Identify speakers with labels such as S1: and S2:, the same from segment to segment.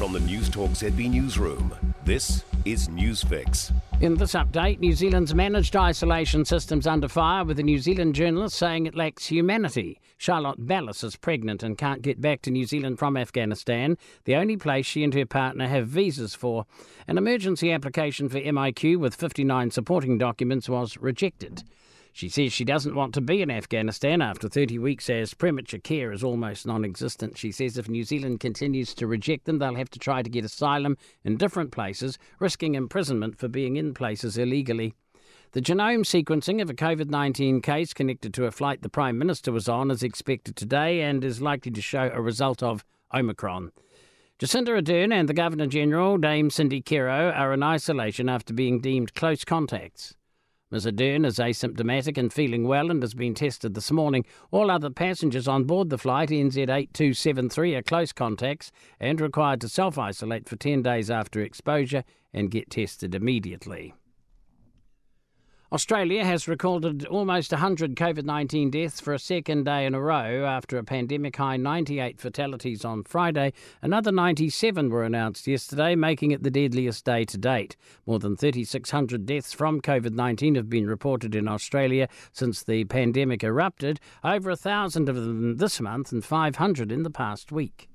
S1: From the Newstalk ZB Newsroom, this is Newsfix.
S2: In this update, New Zealand's managed isolation system's under fire with a New Zealand journalist saying it lacks humanity. Charlotte Bellis is pregnant and can't get back to New Zealand from Afghanistan, the only place she and her partner have visas for. An emergency application for MIQ with 59 supporting documents was rejected. She says she doesn't want to be in Afghanistan after 30 weeks as premature care is almost non existent. She says if New Zealand continues to reject them, they'll have to try to get asylum in different places, risking imprisonment for being in places illegally. The genome sequencing of a COVID 19 case connected to a flight the Prime Minister was on is expected today and is likely to show a result of Omicron. Jacinda Ardern and the Governor General, Dame Cindy Kiro, are in isolation after being deemed close contacts. Ms Ardern is asymptomatic and feeling well and has been tested this morning. All other passengers on board the flight NZ8273 are close contacts and required to self isolate for 10 days after exposure and get tested immediately. Australia has recorded almost 100 COVID 19 deaths for a second day in a row after a pandemic high 98 fatalities on Friday. Another 97 were announced yesterday, making it the deadliest day to date. More than 3,600 deaths from COVID 19 have been reported in Australia since the pandemic erupted, over a thousand of them this month and 500 in the past week.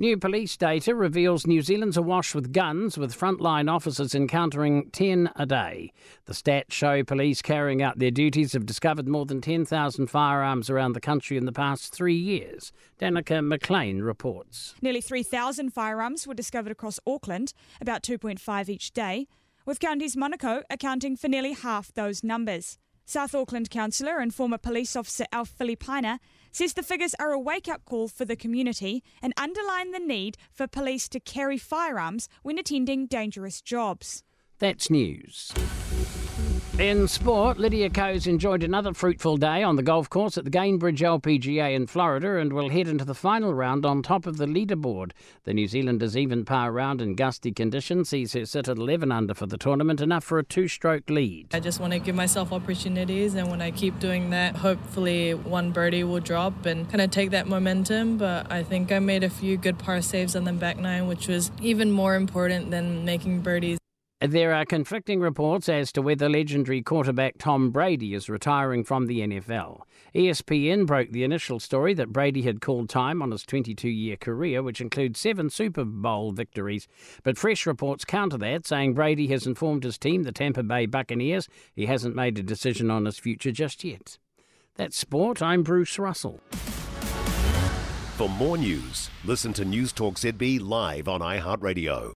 S2: New police data reveals New Zealand's awash with guns, with frontline officers encountering 10 a day. The stats show police carrying out their duties have discovered more than 10,000 firearms around the country in the past three years. Danica McLean reports.
S3: Nearly 3,000 firearms were discovered across Auckland, about 2.5 each day, with counties Manukau accounting for nearly half those numbers. South Auckland councillor and former police officer Alf Filipaina says the figures are a wake up call for the community and underline the need for police to carry firearms when attending dangerous jobs.
S2: That's news. In sport, Lydia Ko's enjoyed another fruitful day on the golf course at the Gainbridge LPGA in Florida and will head into the final round on top of the leaderboard. The New Zealanders' even par round in gusty conditions sees her sit at 11 under for the tournament, enough for a two stroke lead.
S4: I just want to give myself opportunities, and when I keep doing that, hopefully one birdie will drop and kind of take that momentum. But I think I made a few good par saves on the back nine, which was even more important than making birdies.
S2: There are conflicting reports as to whether legendary quarterback Tom Brady is retiring from the NFL. ESPN broke the initial story that Brady had called time on his 22 year career, which includes seven Super Bowl victories. But fresh reports counter that, saying Brady has informed his team, the Tampa Bay Buccaneers, he hasn't made a decision on his future just yet. That's sport. I'm Bruce Russell.
S1: For more news, listen to Newstalk ZB live on iHeartRadio.